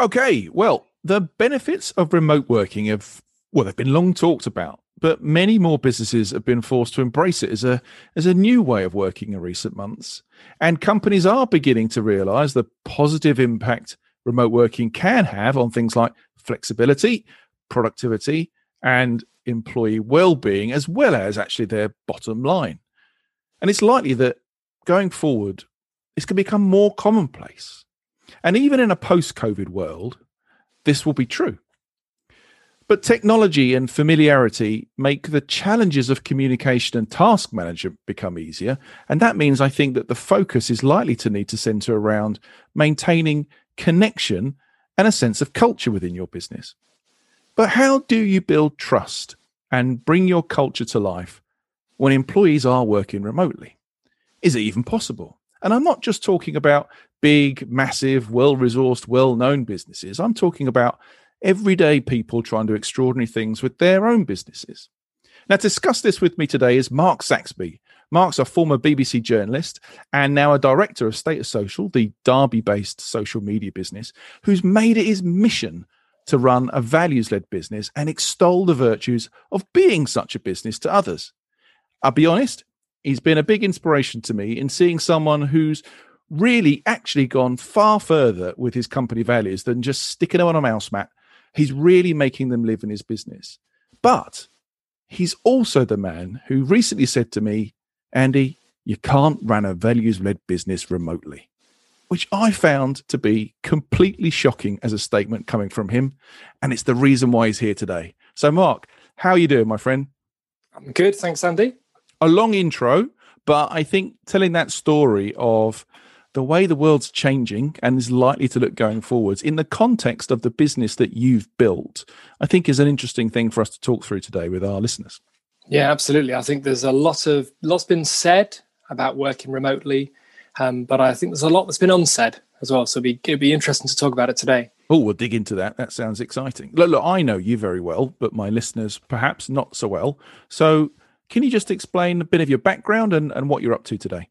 Okay, well, the benefits of remote working have well, they've been long talked about, but many more businesses have been forced to embrace it as a as a new way of working in recent months. And companies are beginning to realize the positive impact remote working can have on things like flexibility, productivity, and employee well-being as well as actually their bottom line. And it's likely that going forward it's going to become more commonplace and even in a post COVID world, this will be true. But technology and familiarity make the challenges of communication and task management become easier. And that means I think that the focus is likely to need to center around maintaining connection and a sense of culture within your business. But how do you build trust and bring your culture to life when employees are working remotely? Is it even possible? And I'm not just talking about big, massive, well resourced, well known businesses. I'm talking about everyday people trying to do extraordinary things with their own businesses. Now, to discuss this with me today is Mark Saxby. Mark's a former BBC journalist and now a director of Status Social, the Derby based social media business, who's made it his mission to run a values led business and extol the virtues of being such a business to others. I'll be honest, he's been a big inspiration to me in seeing someone who's really actually gone far further with his company values than just sticking them on a mouse mat. He's really making them live in his business. But he's also the man who recently said to me, Andy, you can't run a values led business remotely, which I found to be completely shocking as a statement coming from him. And it's the reason why he's here today. So, Mark, how are you doing, my friend? I'm good. Thanks, Andy. A long intro, but I think telling that story of the way the world's changing and is likely to look going forwards in the context of the business that you've built, I think is an interesting thing for us to talk through today with our listeners. Yeah, absolutely. I think there's a lot of lots been said about working remotely, um, but I think there's a lot that's been unsaid as well. So it'd be, it'd be interesting to talk about it today. Oh, we'll dig into that. That sounds exciting. Look, look, I know you very well, but my listeners perhaps not so well. So, can you just explain a bit of your background and, and what you're up to today?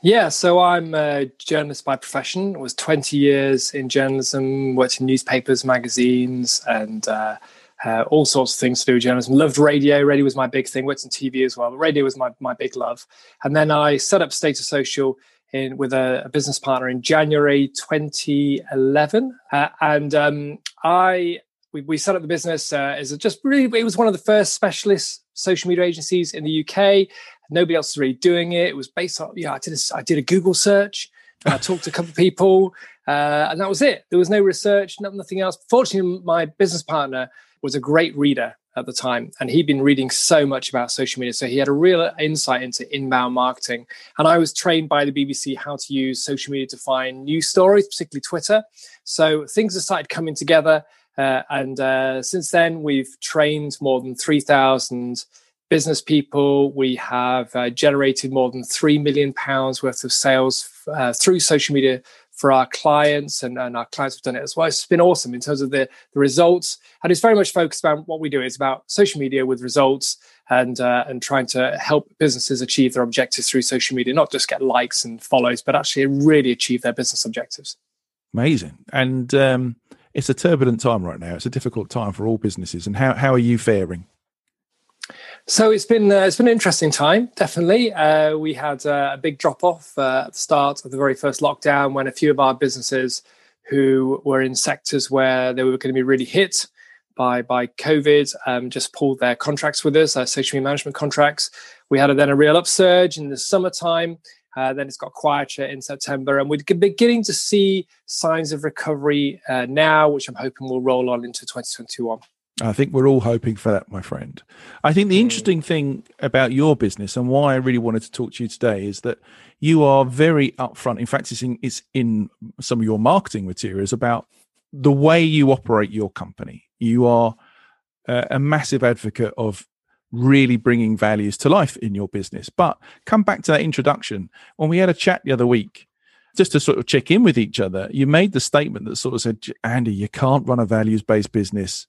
Yeah, so I'm a journalist by profession. I was 20 years in journalism, worked in newspapers, magazines, and uh, uh, all sorts of things to do with journalism. Loved radio. Radio was my big thing. Worked in TV as well. But radio was my, my big love. And then I set up Status Social in with a, a business partner in January 2011. Uh, and um, I we, we set up the business uh, as just really it was one of the first specialist social media agencies in the UK Nobody else was really doing it. It was based on, yeah, I did a, I did a Google search. I talked to a couple of people, uh, and that was it. There was no research, nothing else. Fortunately, my business partner was a great reader at the time, and he'd been reading so much about social media. So he had a real insight into inbound marketing. And I was trained by the BBC how to use social media to find news stories, particularly Twitter. So things started coming together. Uh, and uh, since then, we've trained more than 3,000 business people. We have uh, generated more than three million pounds worth of sales uh, through social media for our clients, and, and, our clients have done it as well. It's been awesome in terms of the, the results, and it's very much focused on what we do. It's about social media with results and uh, and trying to help businesses achieve their objectives through social media, not just get likes and follows, but actually really achieve their business objectives. Amazing, and um, it's a turbulent time right now. It's a difficult time for all businesses. And how how are you faring? So it's been uh, it's been an interesting time. Definitely, uh, we had uh, a big drop off uh, at the start of the very first lockdown when a few of our businesses who were in sectors where they were going to be really hit by by COVID um, just pulled their contracts with us, our social media management contracts. We had then a real upsurge in the summertime. Uh, then it's got quieter in September, and we're beginning to see signs of recovery uh, now, which I'm hoping will roll on into 2021. I think we're all hoping for that, my friend. I think the hmm. interesting thing about your business and why I really wanted to talk to you today is that you are very upfront. In fact, it's in, it's in some of your marketing materials about the way you operate your company. You are uh, a massive advocate of really bringing values to life in your business. But come back to that introduction. When we had a chat the other week, just to sort of check in with each other, you made the statement that sort of said, Andy, you can't run a values based business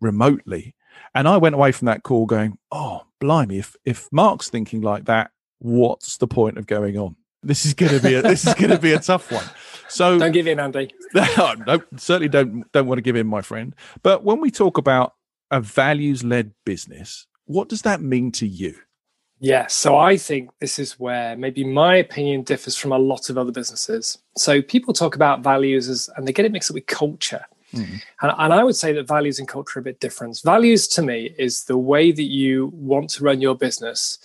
remotely. And I went away from that call going, oh, blimey, if, if Mark's thinking like that, what's the point of going on? This is going to be a, this is going to be a tough one. So don't give in, Andy. no, certainly don't don't want to give in, my friend. But when we talk about a values led business, what does that mean to you? Yeah, so I think this is where maybe my opinion differs from a lot of other businesses. So people talk about values as, and they get it mixed up with culture. Mm-hmm. And, and, I would say that values and culture are a bit different. Values to me is the way that you want to run your business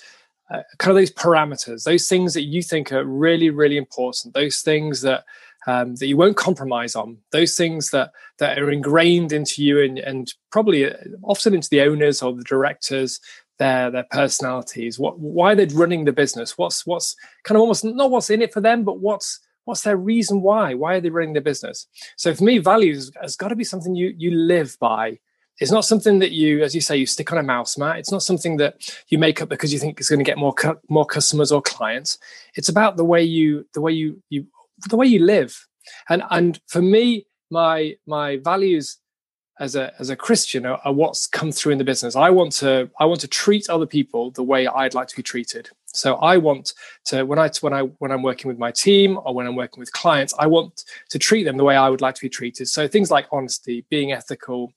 uh, kind of those parameters, those things that you think are really, really important, those things that um, that you won't compromise on, those things that that are ingrained into you and, and probably uh, often into the owners or the directors, their their personalities, what why they're running the business, what's what's kind of almost not what's in it for them, but what's what's their reason why? Why are they running their business? So for me, values has got to be something you you live by. It's not something that you, as you say, you stick on a mouse mat. It's not something that you make up because you think it's going to get more cu- more customers or clients. It's about the way you the way you you the way you live. And and for me, my my values as a as a Christian are, are, what's come through in the business. I want to I want to treat other people the way I'd like to be treated. So I want to when I when I when I'm working with my team or when I'm working with clients, I want to treat them the way I would like to be treated. So things like honesty, being ethical,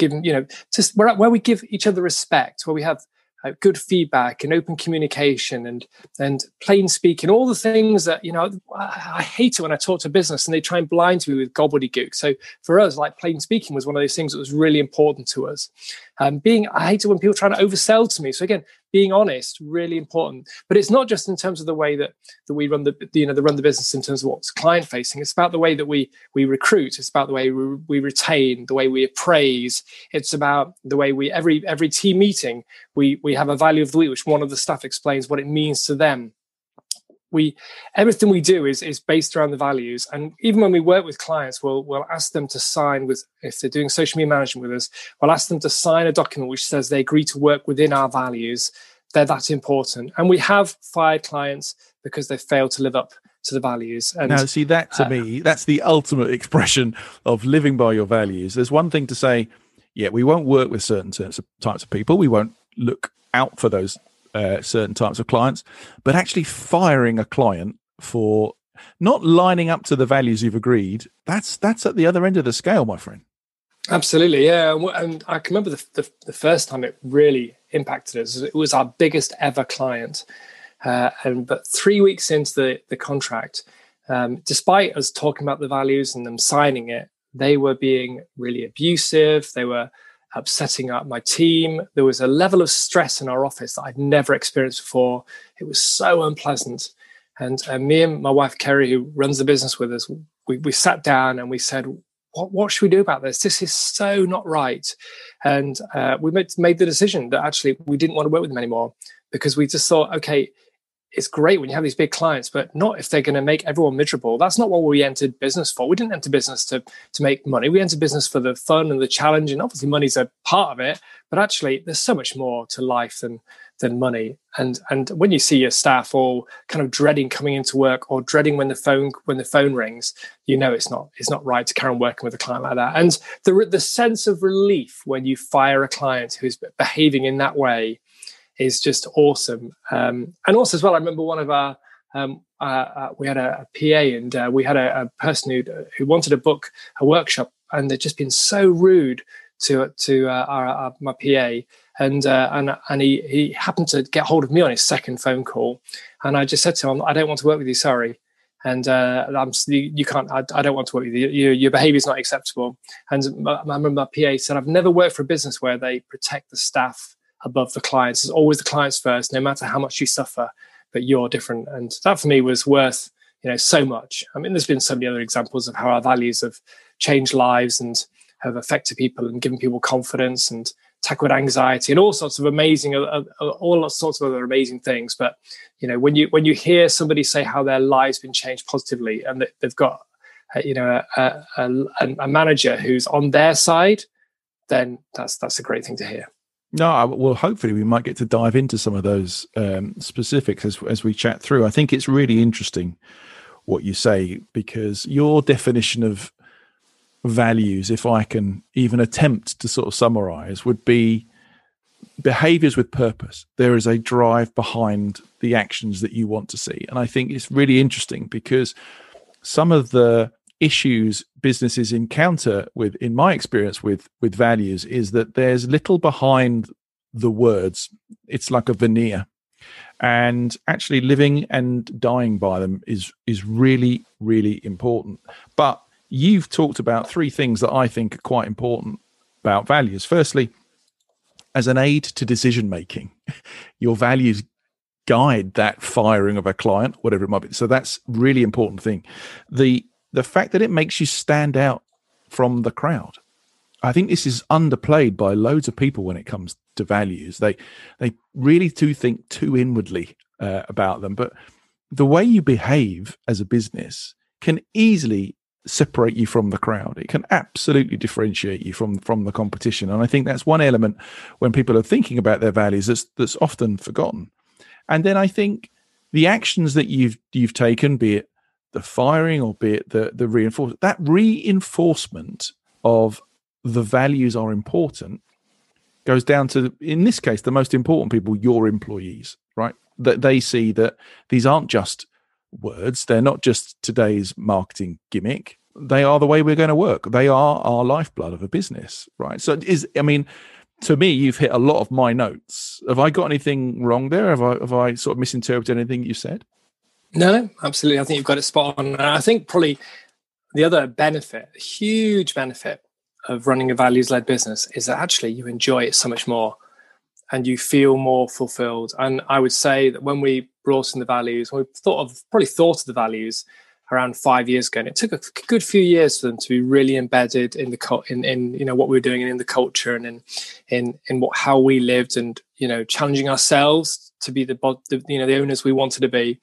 given you know just where, where we give each other respect where we have uh, good feedback and open communication and and plain speaking all the things that you know I, I, hate it when i talk to business and they try and blind me with gobbledygook. So for us like plain speaking was one of those things that was really important to us. Um, being i hate it when people try to oversell to me. So again being honest really important. But it's not just in terms of the way that that we run the you know the run the business in terms of what's client facing it's about the way that we we recruit. It's about the way we, we retain the way we appraise. It's about the way we every every team meeting we we have a value of the week which one of the staff explains what it means to them we everything we do is is based around the values. And even when we work with clients we'll we'll ask them to sign with if they're doing social media management with us we'll ask them to sign a document which says they agree to work within our values. They're that important. And we have fired clients because they failed to live up to the values. And now see that to uh, me that's the ultimate expression of living by your values. There's one thing to say yeah we won't work with certain types of people. We won't look out for those uh, certain types of clients, but actually firing a client for not lining up to the values you've agreed. That's that's at the other end of the scale, my friend. Absolutely, yeah. And I can remember the, the, the first time it really impacted us. It was our biggest ever client, uh, and but three weeks into the the contract, um, despite us talking about the values and them signing it, they were being really abusive. They were upsetting up my team. There was a level of stress in our office that I'd never experienced before. It was so unpleasant. And uh, me and my wife, Kerry, who runs the business with us, we, we sat down and we said, what, what should we do about this? This is so not right. And uh, we made, made the decision that actually we didn't want to work with them anymore because we just thought, okay, it's great when you have these big clients, but not if they're going to make everyone miserable. That's not what we entered business for. We didn't enter business to to make money. We entered business for the fun and the challenge, and obviously money's a part of it. But actually, there's so much more to life than than money. And and when you see your staff all kind of dreading coming into work or dreading when the phone when the phone rings, you know it's not it's not right to carry on working with a client like that. And the the sense of relief when you fire a client who's behaving in that way is just awesome. Um, and also as well, I remember one of our um, uh, we had a, a PA and uh, we had a, a, person who who wanted to book a workshop, and they'd just been so rude to to uh, our, our, my PA, and uh, and and he he happened to get hold of me on his second phone call, and I just said to him, "I don't want to work with you, sorry." and uh, I'm you can't. I, I, don't want to work with you. Your, your behaviour is not acceptable. And I remember my PA said, I've never worked for a business where they protect the staff above the clients. It's always the clients first, no matter how much you suffer. But you're different, and that for me was worth you know so much. I mean, there's been so many other examples of how our values have changed lives and have affected people and given people confidence and tackled anxiety and all sorts of amazing uh, uh, all sorts of other amazing things but you know when you when you hear somebody say how their lives been changed positively and that they've got uh, you know a, a, a, manager who's on their side then that's that's a great thing to hear no well hopefully we might get to dive into some of those um, specifics as, as we chat through i think it's really interesting what you say because your definition of values, if I can even attempt to sort of summarize, would be behaviors with purpose. There is a drive behind the actions that you want to see. And I think it's really interesting because some of the issues businesses encounter with in my experience with with values is that there's little behind the words it's like a veneer and actually living and dying by them is is really really important but you've talked about three things that I think are quite important about values. Firstly, as an aid to decision making, your values guide that firing of a client, whatever it might be. So that's really important thing. The the fact that it makes you stand out from the crowd. I think this is underplayed by loads of people when it comes to values. They they really do think too inwardly uh, about them, but the way you behave as a business can easily separate you from the crowd. It can absolutely differentiate you from from the competition. And I think that's one element when people are thinking about their values that's that's often forgotten. And then I think the actions that you've you've taken, be it the firing or be it the the reinforcement, that reinforcement of the values are important goes down to in this case the most important people your employees right that they see that these aren't just words. They're not just today's marketing gimmick. They are the way we're going to work. They are our lifeblood of a business, right? So is I mean, to me, you've hit a lot of my notes. Have I got anything wrong there? Have I have I sort of misinterpreted anything you said? No, absolutely. I think you've got it spot on. And I think probably the other benefit, huge benefit of running a values led business is that actually you enjoy it so much more and you feel more fulfilled. And I would say that when we brought in the values, we thought of probably thought of the values around five years ago, and it took a good few years for them to be really embedded in the in in you know what we were doing and in the culture and in in in what how we lived and you know challenging ourselves to be the, the you know the owners we wanted to be.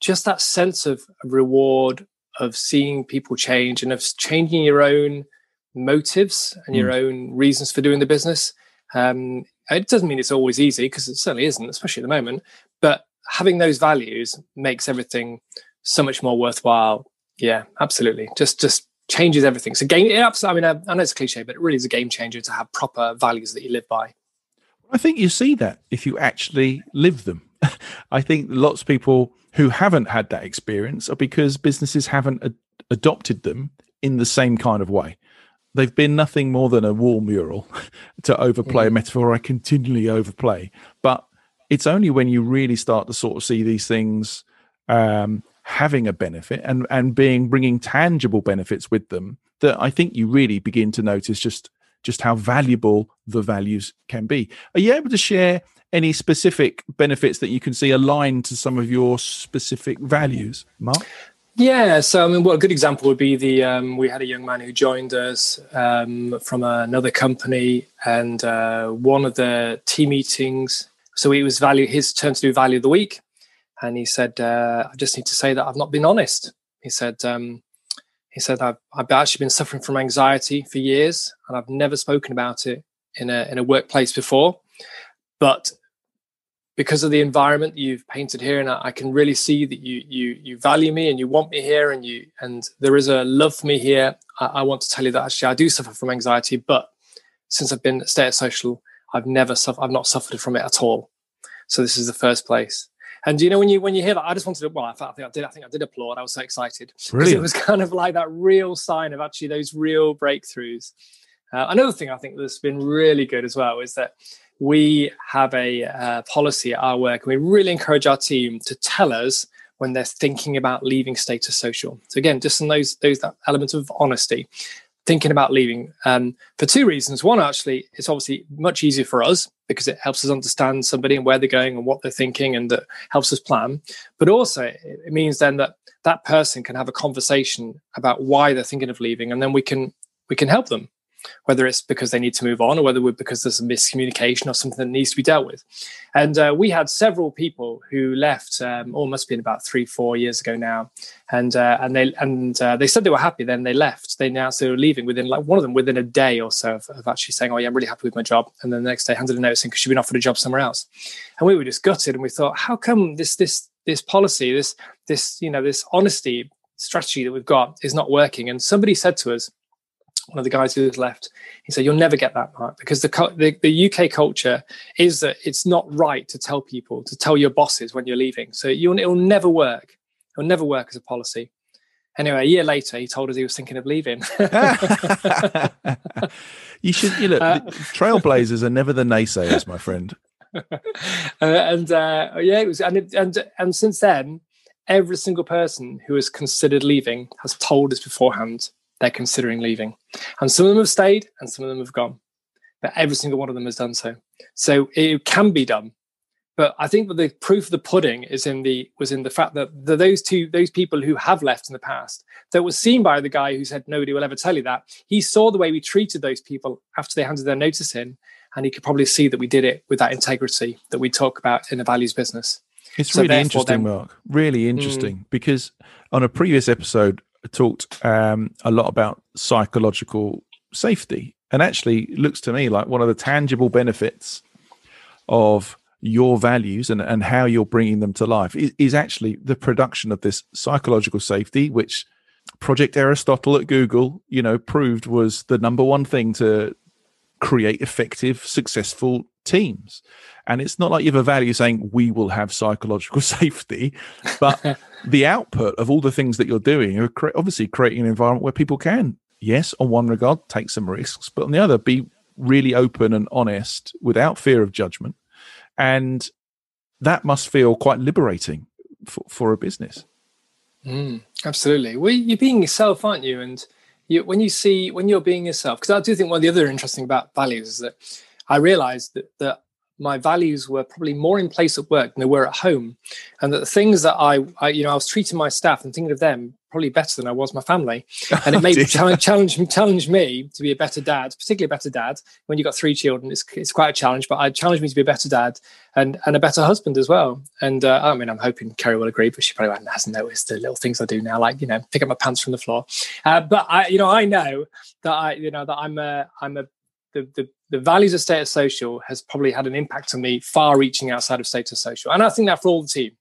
Just that sense of reward of seeing people change and of changing your own motives and mm. your own reasons for doing the business um, it doesn't mean it's always easy because it certainly isn't, especially at the moment. But having those values makes everything so much more worthwhile. Yeah, absolutely. Just just changes everything. So game. It, I mean, I, I know it's a cliche, but it really is a game changer to have proper values that you live by. I think you see that if you actually live them. I think lots of people who haven't had that experience are because businesses haven't ad- adopted them in the same kind of way they've been nothing more than a wall mural to overplay a metaphor I continually overplay. But it's only when you really start to sort of see these things um, having a benefit and and being bringing tangible benefits with them that I think you really begin to notice just just how valuable the values can be. Are you able to share any specific benefits that you can see aligned to some of your specific values, Mark? Yeah, so I mean, well, a good example would be the um, we had a young man who joined us um, from another company, and uh, one of the team meetings. So it was value his turn to do value of the week, and he said, uh, "I just need to say that I've not been honest." He said, um, "He said I've, I've actually been suffering from anxiety for years, and I've never spoken about it in a in a workplace before, but because of the environment you've painted here, and I, I, can really see that you you you value me and you want me here, and you and there is a love for me here. I, I want to tell you that actually I do suffer from anxiety, but since I've been at Status Social, I've never suffered. I've not suffered from it at all. So this is the first place. And you know when you when you hear that, I just wanted to. Well, I, I think I did. I think I did applaud. I was so excited because it was kind of like that real sign of actually those real breakthroughs. Uh, another thing I think that's been really good as well is that we have a uh, policy at our work, and we really encourage our team to tell us when they're thinking about leaving status social. So again, just in those those that element of honesty, thinking about leaving um, for two reasons. One, actually, it's obviously much easier for us because it helps us understand somebody and where they're going and what they're thinking, and that helps us plan. But also, it means then that that person can have a conversation about why they're thinking of leaving, and then we can we can help them whether it's because they need to move on or whether because there's a miscommunication or something that needs to be dealt with. And uh, we had several people who left, um, almost been about three, four years ago now, and uh, and they and uh, they said they were happy. Then they left. They announced they were leaving within like one of them within a day or so of, of actually saying, "Oh yeah, I'm really happy with my job." And then the next day handed a notice because she'd been offered a job somewhere else. And we were just gutted, and we thought, how come this this this policy, this this you know this honesty strategy that we've got is not working? And somebody said to us one of the guys who has left, he said, "You'll never get that, Mark, because the, the, the UK culture is that it's not right to tell people to tell your bosses when you're leaving. So you'll, it'll never work. It'll never work as a policy." Anyway, a year later, he told us he was thinking of leaving. you should, you know, uh, trailblazers are never the naysayers, my friend. Uh, and uh, yeah, it was, and it, and and since then, every single person who has considered leaving has told us beforehand they're considering leaving. And some of them have stayed and some of them have gone. But every single one of them has done so. So it can be done. But I think that the proof of the pudding is in the was in the fact that the, those two those people who have left in the past that was seen by the guy who said nobody will ever tell you that he saw the way we treated those people after they handed their notice in and he could probably see that we did it with that integrity that we talk about in a values business. It's so really interesting, then, Mark. Really interesting mm, because on a previous episode talked um, a lot about psychological safety, and actually looks to me like one of the tangible benefits of your values and, and how you're bringing them to life is, is actually the production of this psychological safety, which Project Aristotle at Google, you know, proved was the number one thing to create effective, successful teams. And it's not like you have a value saying we will have psychological safety, but the output of all the things that you're doing are cre- obviously creating an environment where people can, yes, on one regard, take some risks, but on the other, be really open and honest without fear of judgment. And that must feel quite liberating for, for a business. Mm, absolutely. Well, you're being yourself, aren't you? And you, when you see when you're being yourself, because I do think one of the other interesting about values is that I realized that, that my values were probably more in place at work than they were at home, and that the things that I, I, you know, I was treating my staff and thinking of them probably better than I was my family, and it made oh, challenge, challenge challenge me to be a better dad, particularly a better dad. When you've got three children, it's it's quite a challenge, but I challenged me to be a better dad and and a better husband as well. And uh, I mean, I'm hoping Kerry will agree, but she probably hasn't noticed the little things I do now, like you know, pick up my pants from the floor. Uh, but I, you know, I know that I, you know, that I'm a I'm a the, the the values of status social has probably had an impact on me far reaching outside of status social. And i think that for all the team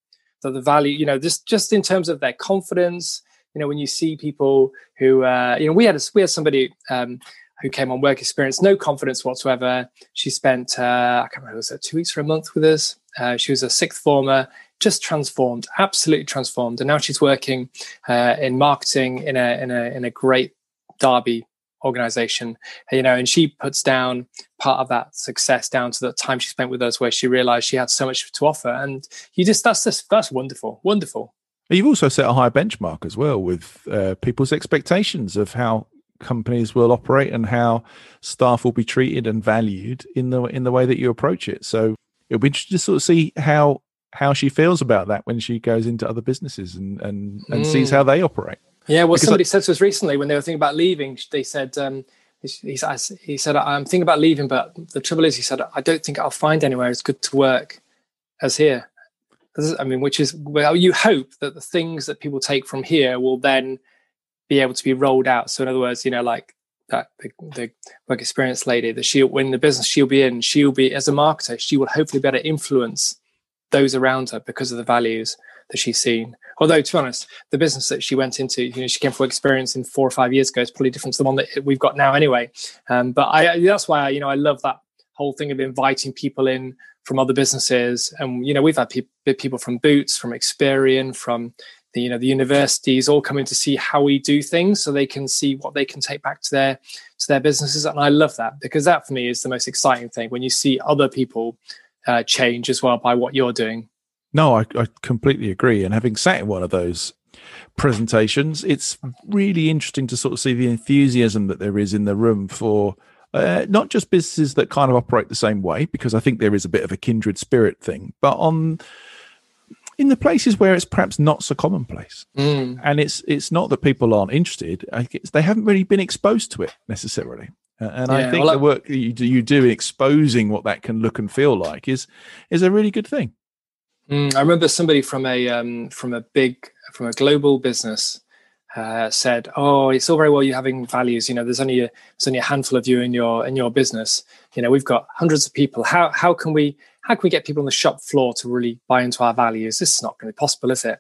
that the value you know this just in terms of their confidence you know when you see people who uh, you know we had a, we had somebody um, who came on work experience no confidence whatsoever. She spent uh, i can't remember was it two weeks or a month with us? Uh, she was a sixth former just transformed absolutely transformed. And now she's working uh, in marketing in a in a in a great derby organization you know and she puts down part of that success down to the time she spent with us where she realized she had so much to offer. And you just that's just that's wonderful wonderful. You've also set a high benchmark as well with uh, people's expectations of how companies will operate and how staff will be treated and valued in the in the way that you approach it. So it'll be interesting to sort of see how how she feels about that when she goes into other businesses and and, and mm. sees how they operate yeah, well, because somebody I, said to us recently when they were thinking about leaving, they said, um, he, he, said, I'm thinking about leaving, but the trouble is, he said, I don't think I'll find anywhere as good to work as here. I mean, which is, well, you hope that the things that people take from here will then be able to be rolled out. So, in other words, you know, like that the, the work experience lady that she'll when the business she'll be in, she'll be as a marketer, she will hopefully be able to influence those around her because of the values that she's seen. Although, to be honest, the business that she went into, you know, she came from experience in four or five years ago is probably different to the one that we've got now, anyway. Um, but I, that's why I, you know, I love that whole thing of inviting people in from other businesses, and you know, we've had pe- people from Boots, from Experian, from the you know the universities all coming to see how we do things, so they can see what they can take back to their to their businesses, and I love that because that for me is the most exciting thing when you see other people uh, change as well by what you're doing. No, I, I completely agree. And having sat in one of those presentations, it's really interesting to sort of see the enthusiasm that there is in the room for uh, not just businesses that kind of operate the same way, because I think there is a bit of a kindred spirit thing, but on in the places where it's perhaps not so commonplace. Mm. And it's it's not that people aren't interested; they haven't really been exposed to it necessarily. And yeah, I think well, the work that you do, you do in exposing what that can look and feel like is is a really good thing. Mm, I remember somebody from a um, from a big from a global business uh, said, "Oh, it's all very well you having values. You know, there's only a there's only a handful of you in your in your business. You know, we've got hundreds of people. How how can we how can we get people on the shop floor to really buy into our values? This is not going to be possible, is it?"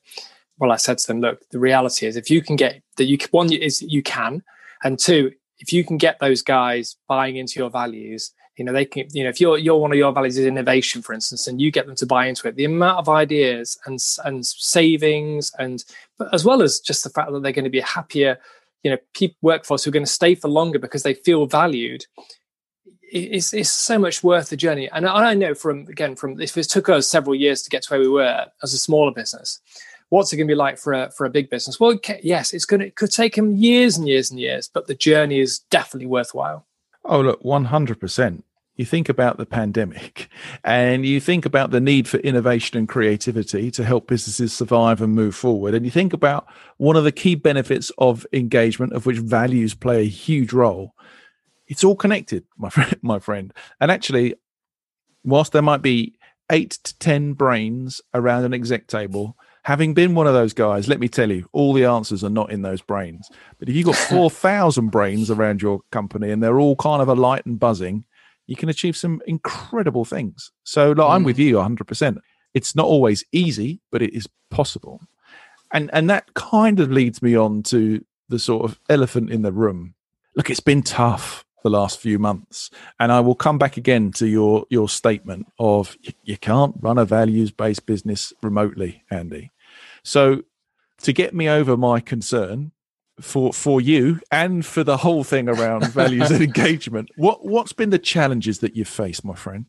Well, I said to them, "Look, the reality is, if you can get that, you one is you can, and two, if you can get those guys buying into your values, you know they can you know if you're you're one of your values is innovation for instance and you get them to buy into it the amount of ideas and and savings and as well as just the fact that they're going to be a happier you know people workforce who are going to stay for longer because they feel valued it's, it's so much worth the journey. And i know from again from if it took us several years to get to where we were as a smaller business what's it going to be like for a for a big business? Well yes it's going to it could take them years and years and years but the journey is definitely worthwhile. Oh, look, 100% you think about the pandemic and you think about the need for innovation and creativity to help businesses survive and move forward. And you think about one of the key benefits of engagement, of which values play a huge role. It's all connected, my friend, my friend. And actually, whilst there might be eight to 10 brains around an exec table, having been one of those guys, let me tell you, all the answers are not in those brains. But if you've got 4,000 brains around your company and they're all kind of alight and buzzing, you can achieve some incredible things. So like, mm. I'm with you 100%. It's not always easy, but it is possible. And and that kind of leads me on to the sort of elephant in the room. Look, it's been tough the last few months, and I will come back again to your your statement of you, you can't run a values based business remotely, Andy. So to get me over my concern, for for you and for the whole thing around values and engagement. What what's been the challenges that you've faced, my friend?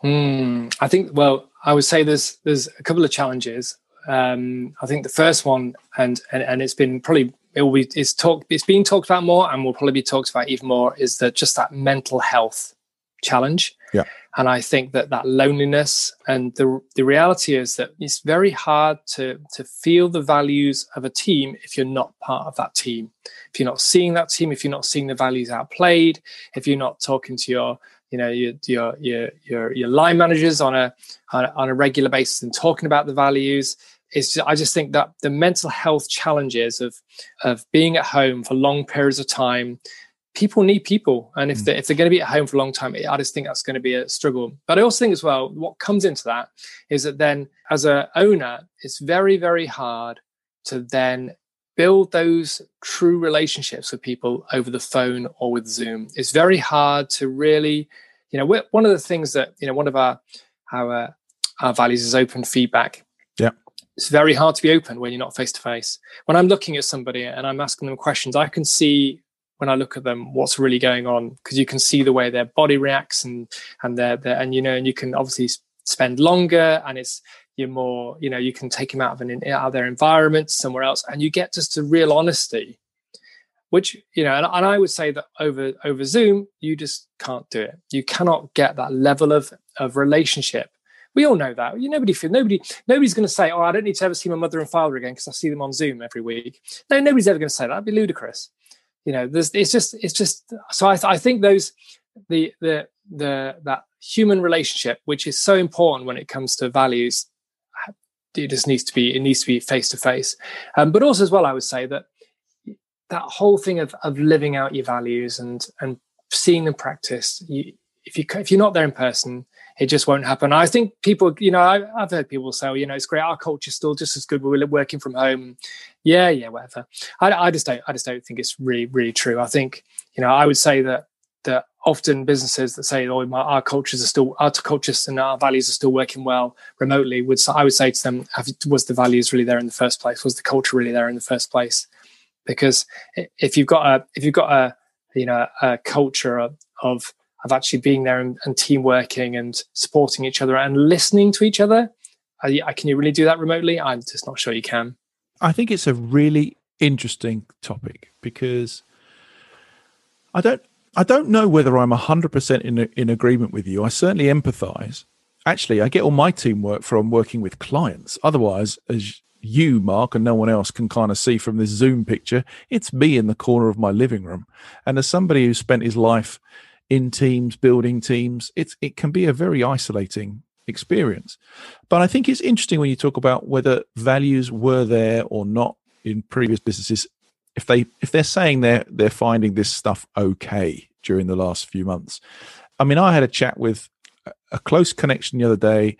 Hmm, I think well, I would say there's there's a couple of challenges. Um, I think the first one, and, and and it's been probably it will be it's talked it's being talked about more, and will probably be talked about even more. Is that just that mental health challenge? Yeah. And I think that that loneliness and the the reality is that it's very hard to to feel the values of a team if you're not part of that team. If you're not seeing that team, if you're not seeing the values outplayed, if you're not talking to your you know your your your your, your line managers on a, on a on a regular basis and talking about the values is I just think that the mental health challenges of of being at home for long periods of time people need people. And if mm. they're, if they're going to be at home for a long time i just think that's going to be a struggle. But i also think as well what comes into that is that then as a owner it's very very hard to then build those true relationships with people over the phone or with zoom. It's very hard to really you know one of the things that you know one of our our our values is open feedback. Yeah. It's very hard to be open when you're not face to face. When i'm looking at somebody and i'm asking them questions i can see when I look at them, what's really going on because you can see the way their body reacts and and their, their and you know and you can obviously spend longer and it's you're more you know you can take them out of an out of their environment somewhere else and you get just a real honesty which you know and, and i would say that over over zoom you just can't do it you cannot get that level of of relationship we all know that. You nobody feel nobody nobody's going to say, "Oh, I don't need to ever see my mother and father again because I see them on Zoom every week." No, nobody's ever going to say that. That'd be ludicrous you know there's it's just it's just so I, I think those the the the that human relationship which is so important when it comes to values it just needs to be it needs to be face to face but also as well i would say that that whole thing of of living out your values and and seeing them practiced you, if you if you're not there in person it just won't happen. I think people, you know, I, have heard people say, oh, you know, it's great. Our culture's still just as good. We're working from home. Yeah, yeah, whatever. I, I just don't. I just don't think it's really, really true. I think, you know, I would say that that often businesses that say, "Oh, my, our cultures are still our cultures and our values are still working well remotely," would I would say to them, "Was the values really there in the first place? Was the culture really there in the first place?" Because if you've got a if you've got a you know a culture of, of of actually being there and, and team working and supporting each other and listening to each other uh, I, can you really do that remotely? I'm just not sure you can. I think it's a really interesting topic because I don't I don't know whether I'm 100% in in agreement with you. I certainly empathize. Actually, I get all my teamwork from working with clients. Otherwise, as you, Mark, and no one else can kind of see from this Zoom picture, it's me in the corner of my living room. And as somebody who spent his life in teams, building teams, it's it can be a very isolating experience. But I think it's interesting when you talk about whether values were there or not in previous businesses. If they if they're saying they're they're finding this stuff okay during the last few months. I mean, I had a chat with a close connection the other day.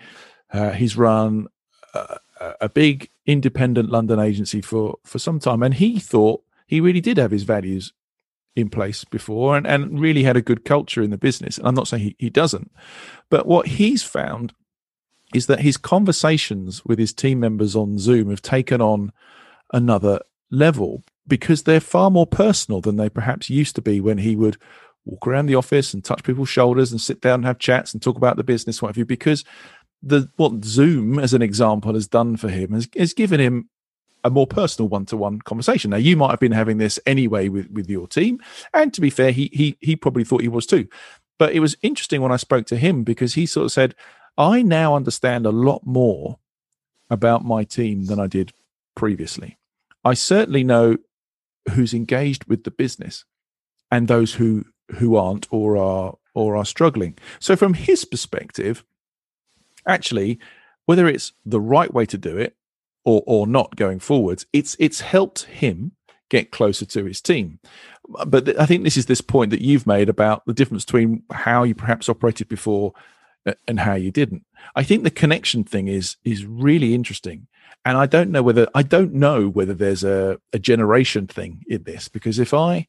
Uh, he's run a, a big independent London agency for for some time, and he thought he really did have his values in place before and, and really had a good culture in the business. And I'm not saying he, he doesn't, but what he's found is that his conversations with his team members on Zoom have taken on another level because they're far more personal than they perhaps used to be when he would walk around the office and touch people's shoulders and sit down and have chats and talk about the business, what have you, because the what Zoom, as an example, has done for him has, has given him a more personal one-to-one conversation. Now, you might have been having this anyway with with your team, and to be fair, he he he probably thought he was too. But it was interesting when I spoke to him because he sort of said, "I now understand a lot more about my team than I did previously. I certainly know who's engaged with the business and those who who aren't or are or are struggling. So from his perspective, actually, whether it's the right way to do it or or not going forwards, it's it's helped him get closer to his team. But th- I think this is this point that you've made about the difference between how you perhaps operated before uh, and how you didn't. I think the connection thing is is really interesting. And I don't know whether I don't know whether there's a, a generation thing in this because if I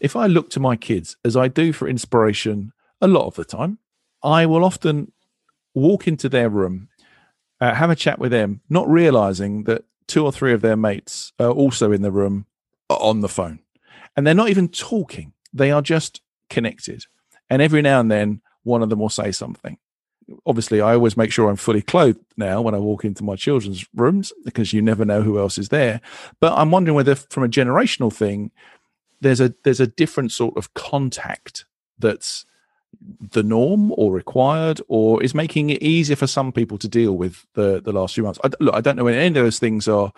if I look to my kids as I do for inspiration a lot of the time, I will often walk into their room, uh, have a chat with them, not realizing that two or three of their mates are also in the room on the phone. And they're not even talking, they are just connected. And every now and then, one of them will say something. Obviously, I always make sure I'm fully clothed now when I walk into my children's rooms because you never know who else is there. But I'm wondering whether, from a generational thing, there's a there's a different sort of contact that's the norm or required or is making it easier for some people to deal with the the last few months I, look i don't know when any of those things are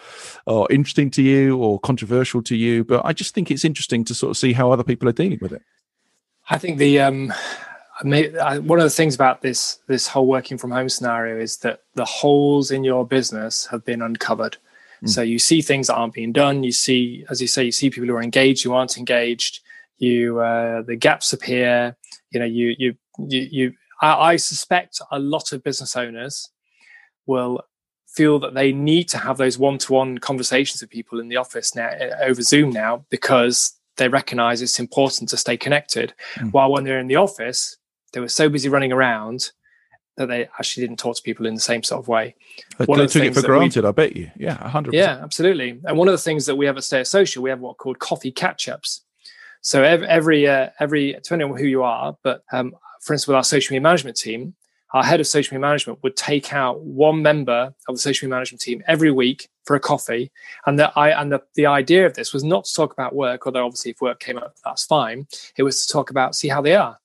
are interesting to you or controversial to you but i just think it's interesting to sort of see how other people are dealing with it i think the um I, one of the things about this this whole working from home scenario is that the holes in your business have been uncovered Mm. So you see things that aren't being done. You see, as you say, you see people who are engaged who aren't engaged. You uh, the gaps appear. You know, you you you. you I, I suspect a lot of business owners will feel that they need to have those one-to-one conversations with people in the office now uh, over Zoom now because they recognize it's important to stay connected. Mm. While when they're in the office, they were so busy running around that they actually didn't talk to people in the same sort of way. But one they took it for granted, we, I bet you. Yeah, 100%. Yeah, absolutely. And one of the things that we have at Status Social, we have what called coffee catch-ups. So every every, uh, every depending on who you are, but um, for instance, with our social media management team, our head of social media management would take out one member of the social media management team every week for a coffee. And the I and the, the idea of this was not to talk about work, although obviously if work came up, that's fine. It was to talk about see how they are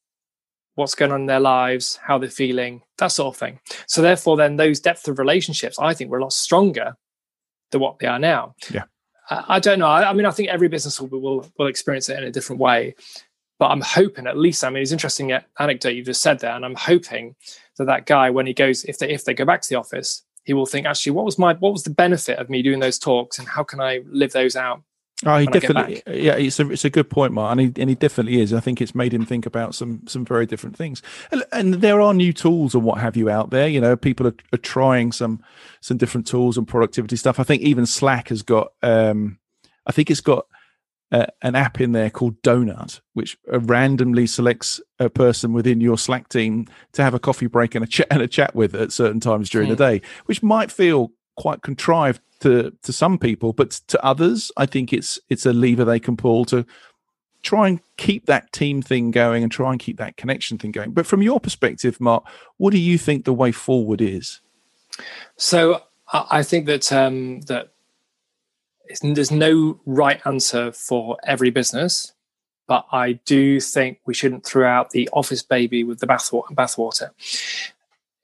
what's going on in their lives, how they're feeling, that sort of thing. So therefore, then those depth of relationships, I think, were a lot stronger than what they are now. Yeah. I, I don't know. I, I, mean, I think every business will, will will experience it in a different way. But I'm hoping, at least, I mean, it's interesting anecdote you just said there, and I'm hoping that that guy, when he goes, if they if they go back to the office, he will think, actually, what was my what was the benefit of me doing those talks, and how can I live those out Oh, he definitely. Yeah, it's a it's a good point, Mark, and he and he definitely is. I think it's made him think about some some very different things, and, and there are new tools and what have you out there. You know, people are, are trying some some different tools and productivity stuff. I think even Slack has got. um I think it's got uh, an app in there called Donut, which uh, randomly selects a person within your Slack team to have a coffee break and a chat and a chat with at certain times during the hmm. day, which might feel quite contrived to to some people, but to others, I think it's it's a lever they can pull to try and keep that team thing going and try and keep that connection thing going. But from your perspective, Mark, what do you think the way forward is? So I think that um, that there's no right answer for every business, but I do think we shouldn't throw out the office baby with the bathwater.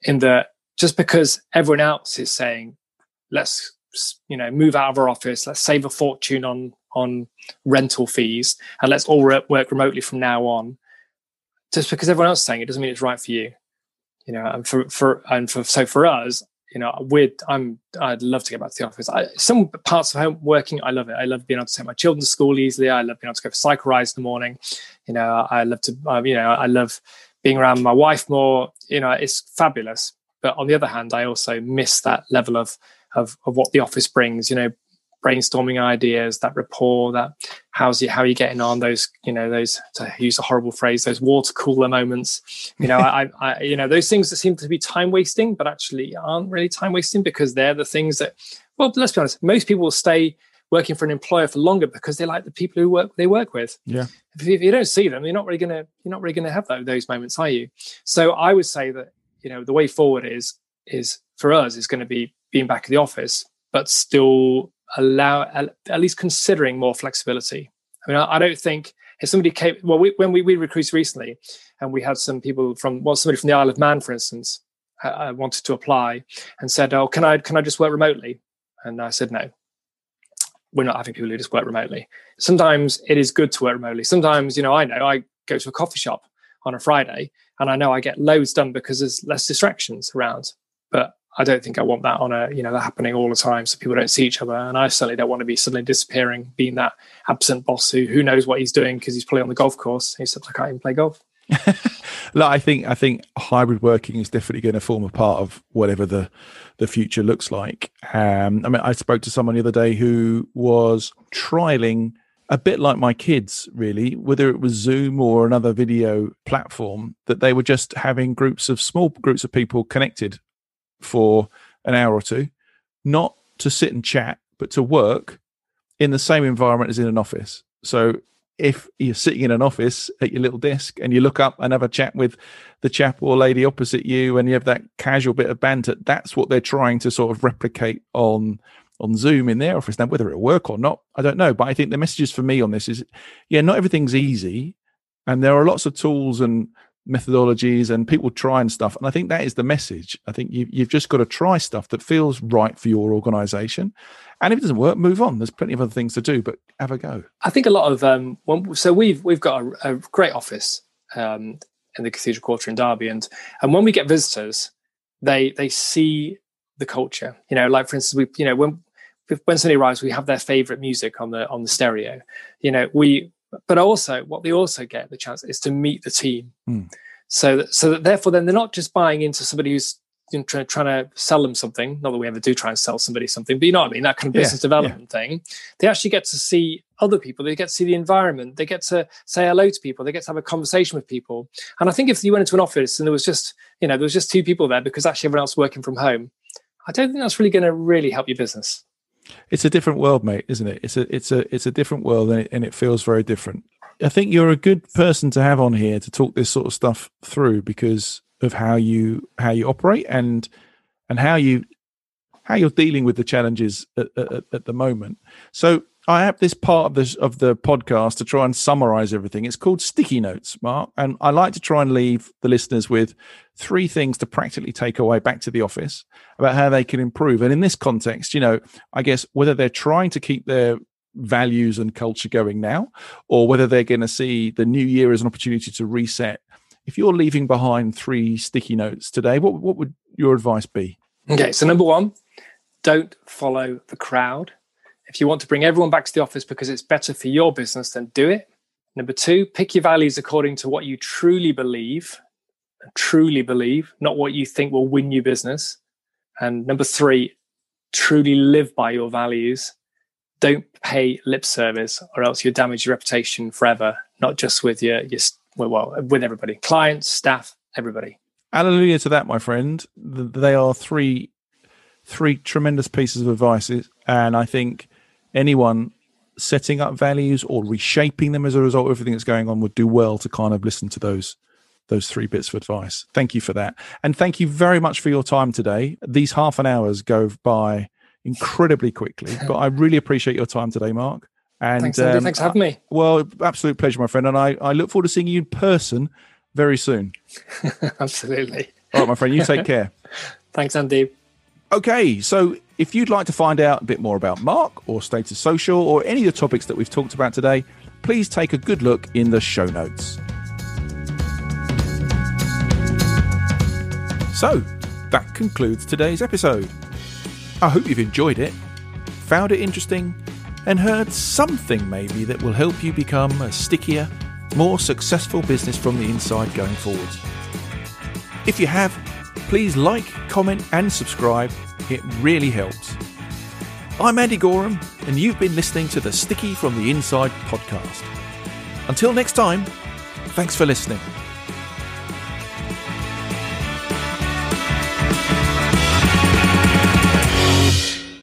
In that, just because everyone else is saying, "Let's you know move out of our office, let's save a fortune on on rental fees, and let's all work remotely from now on," just because everyone else is saying it doesn't mean it's right for you. You know, and for for and for so for us, you know, we're I'm I'd love to get back to the office. I, some parts of home working, I love it. I love being able to take my children to school easily. I love being able to go for cycle rides in the morning. You know, I love to, you know, I love being around my wife more. You know, it's fabulous. But on the other hand, I also miss that level of of, of what the office brings. You know, brainstorming ideas, that rapport, that how's you how are you getting on? Those you know those to use a horrible phrase, those water cooler moments. You know, I, I you know those things that seem to be time wasting, but actually aren't really time wasting because they're the things that. Well, let's be honest. Most people will stay working for an employer for longer because they like the people who work they work with. Yeah. If, if you don't see them, you're not really gonna you're not really gonna have those, those moments, are you? So I would say that you know the way forward is is for us is going to be being back at the office, but still allow at least considering more flexibility. I mean, I, I don't think if somebody came well, we, when we, we recruited recently, and we had some people from well, somebody from the Isle of Man, for instance, uh, wanted to apply and said, "Oh, can I can I just work remotely?" And I said, "No, we're not having people who just work remotely. Sometimes it is good to work remotely. Sometimes, you know, I know I go to a coffee shop on a Friday and I know I get loads done because there's less distractions around. But I don't think I want that on a, you know, that happening all the time so people don't see each other. And I certainly don't want to be suddenly disappearing, being that absent boss who who knows what he's doing because he's probably on the golf course, He said, I can't even play golf. Look, I think I think hybrid working is definitely going to form a part of whatever the the future looks like. Um, I mean, I spoke to someone the other day who was trialing a bit like my kids, really, whether it was Zoom or another video platform, that they were just having groups of small groups of people connected for an hour or two, not to sit and chat, but to work in the same environment as in an office. So if you're sitting in an office at your little desk and you look up and have a chat with the chap or lady opposite you and you have that casual bit of banter, that's what they're trying to sort of replicate on on Zoom in their office. Now, whether it'll work or not, I don't know. But I think the messages for me on this is yeah, not everything's easy. And there are lots of tools and methodologies and people trying stuff. And I think that is the message. I think you, you've just got to try stuff that feels right for your organization. And if it doesn't work, move on. There's plenty of other things to do, but have a go. I think a lot of um, so we've we've got a, a great office um, in the Cathedral Quarter in Derby, and and when we get visitors, they they see the culture. You know, like for instance, we you know when when somebody arrives, we have their favorite music on the on the stereo. You know, we but also what they also get the chance is to meet the team. Mm. So that, so that therefore then they're not just buying into somebody who's you know, trying, trying to sell them something. Not that we ever do try and sell somebody something, but you know what I mean. That kind of business yeah, development yeah. thing. They actually get to see other people. They get to see the environment. They get to say hello to people. They get to have a conversation with people. And I think if you went into an office and there was just you know there was just two people there because actually everyone else working from home, I don't think that's really going to really help your business. It's a different world, mate, isn't it? It's a it's a it's a different world, and it, and it feels very different. I think you're a good person to have on here to talk this sort of stuff through because of how you how you operate and and how you how you're dealing with the challenges at, at, at the moment. So I have this part of this of the podcast to try and summarize everything. It's called sticky notes, Mark, and I like to try and leave the listeners with three things to practically take away back to the office about how they can improve. And in this context, you know, I guess whether they're trying to keep their values and culture going now, or whether they're going to see the new year as an opportunity to reset. If you're leaving behind three sticky notes today, what what would your advice be? Okay, so number one, don't follow the crowd if you want to bring everyone back to the office because it's better for your business, then do it. Number two, pick your values according to what you truly believe, truly believe, not what you think will win you business. And number three, truly live by your values. Don't pay lip service, or else you'll damage your reputation forever. Not just with your, your well, with everybody, clients, staff, everybody. Hallelujah to that, my friend. They are three, three tremendous pieces of advice, and I think anyone setting up values or reshaping them as a result of everything that's going on would do well to kind of listen to those those three bits of advice. Thank you for that. And thank you very much for your time today. These half an hours go by incredibly quickly, but I really appreciate your time today, Mark. And thanks, um, thanks for having me. Well, absolute pleasure, my friend. And I, I look forward to seeing you in person very soon. Absolutely. All right, my friend, you take care. thanks, Andy. Okay, so if you'd like to find out a bit more about Mark or Status Social or any of the topics that we've talked about today, please take a good look in the show notes. So, that concludes today's episode. I hope you've enjoyed it, found it interesting, and heard something maybe that will help you become a stickier, more successful business from the inside going forwards. If you have, please like, comment, and subscribe. It really helps. I'm Andy Goram, and you've been listening to the Sticky from the Inside podcast. Until next time, thanks for listening.